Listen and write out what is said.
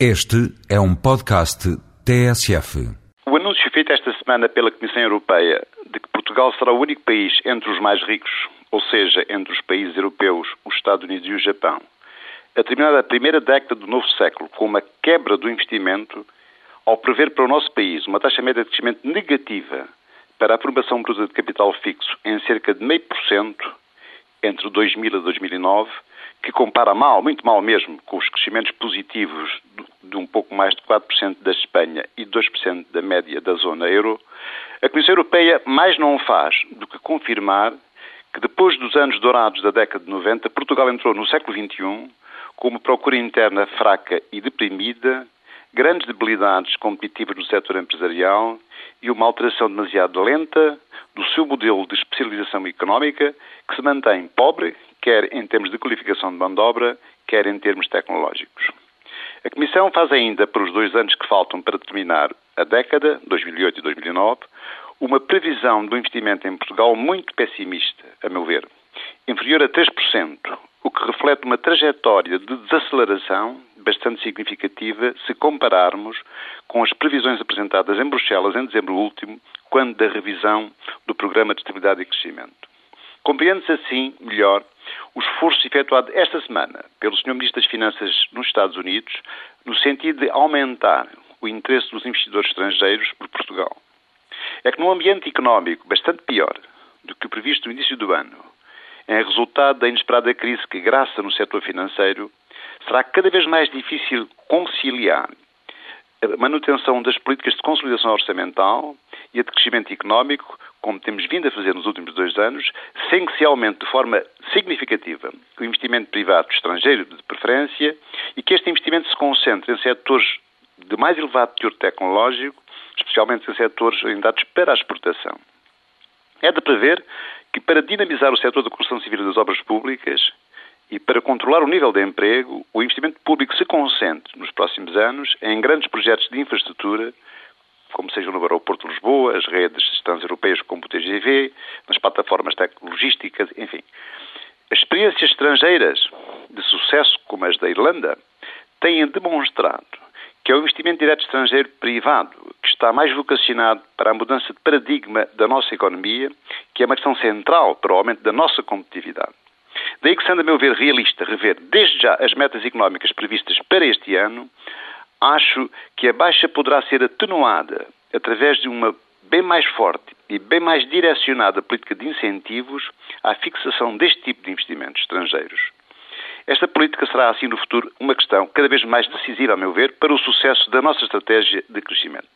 Este é um podcast TSF. O anúncio feito esta semana pela Comissão Europeia de que Portugal será o único país entre os mais ricos, ou seja, entre os países europeus, os Estados Unidos e o Japão, a terminar a primeira década do novo século com uma quebra do investimento, ao prever para o nosso país uma taxa média de crescimento negativa para a formação bruta de capital fixo em cerca de meio por cento entre 2000 e 2009, que compara mal, muito mal mesmo, com os crescimentos positivos de um pouco mais de 4% da Espanha e 2% da média da zona euro, a Comissão Europeia mais não faz do que confirmar que depois dos anos dourados da década de 90, Portugal entrou no século XXI com uma procura interna fraca e deprimida, grandes debilidades competitivas no setor empresarial e uma alteração demasiado lenta do seu modelo de especialização económica que se mantém pobre, quer em termos de qualificação de mão de obra, quer em termos tecnológicos. A Comissão faz ainda, para os dois anos que faltam para terminar a década, 2008 e 2009, uma previsão do investimento em Portugal muito pessimista, a meu ver, inferior a 3%, o que reflete uma trajetória de desaceleração bastante significativa se compararmos com as previsões apresentadas em Bruxelas em dezembro último, quando da revisão do Programa de Estabilidade e Crescimento. Compreende-se assim melhor o esforço efetuado esta semana pelo Sr. Ministro das Finanças nos Estados Unidos no sentido de aumentar o interesse dos investidores estrangeiros por Portugal. É que num ambiente económico bastante pior do que o previsto no início do ano, em resultado da inesperada crise que graça no setor financeiro, será cada vez mais difícil conciliar a manutenção das políticas de consolidação orçamental e a de crescimento económico, como temos vindo a fazer nos últimos dois anos, sem que se aumente de forma significativa o investimento privado estrangeiro, de preferência, e que este investimento se concentre em setores de mais elevado teor tecnológico, especialmente em setores orientados para a exportação. É de prever que, para dinamizar o setor da construção civil e das obras públicas e para controlar o nível de emprego, o investimento público se concentre nos próximos anos em grandes projetos de infraestrutura, como sejam no aeroporto de Lisboa, as redes transeuropeias como o TGV, nas plataformas tecnológicas, enfim. As experiências estrangeiras de sucesso, como as da Irlanda, têm demonstrado que é o investimento direto estrangeiro privado que está mais vocacionado para a mudança de paradigma da nossa economia, que é uma questão central para o aumento da nossa competitividade. Daí que, sendo a meu ver realista rever desde já as metas económicas previstas para este ano, acho que a baixa poderá ser atenuada através de uma bem mais forte e bem mais direcionada política de incentivos à fixação deste tipo de investimentos estrangeiros. Esta política será, assim, no futuro, uma questão cada vez mais decisiva, a meu ver, para o sucesso da nossa estratégia de crescimento.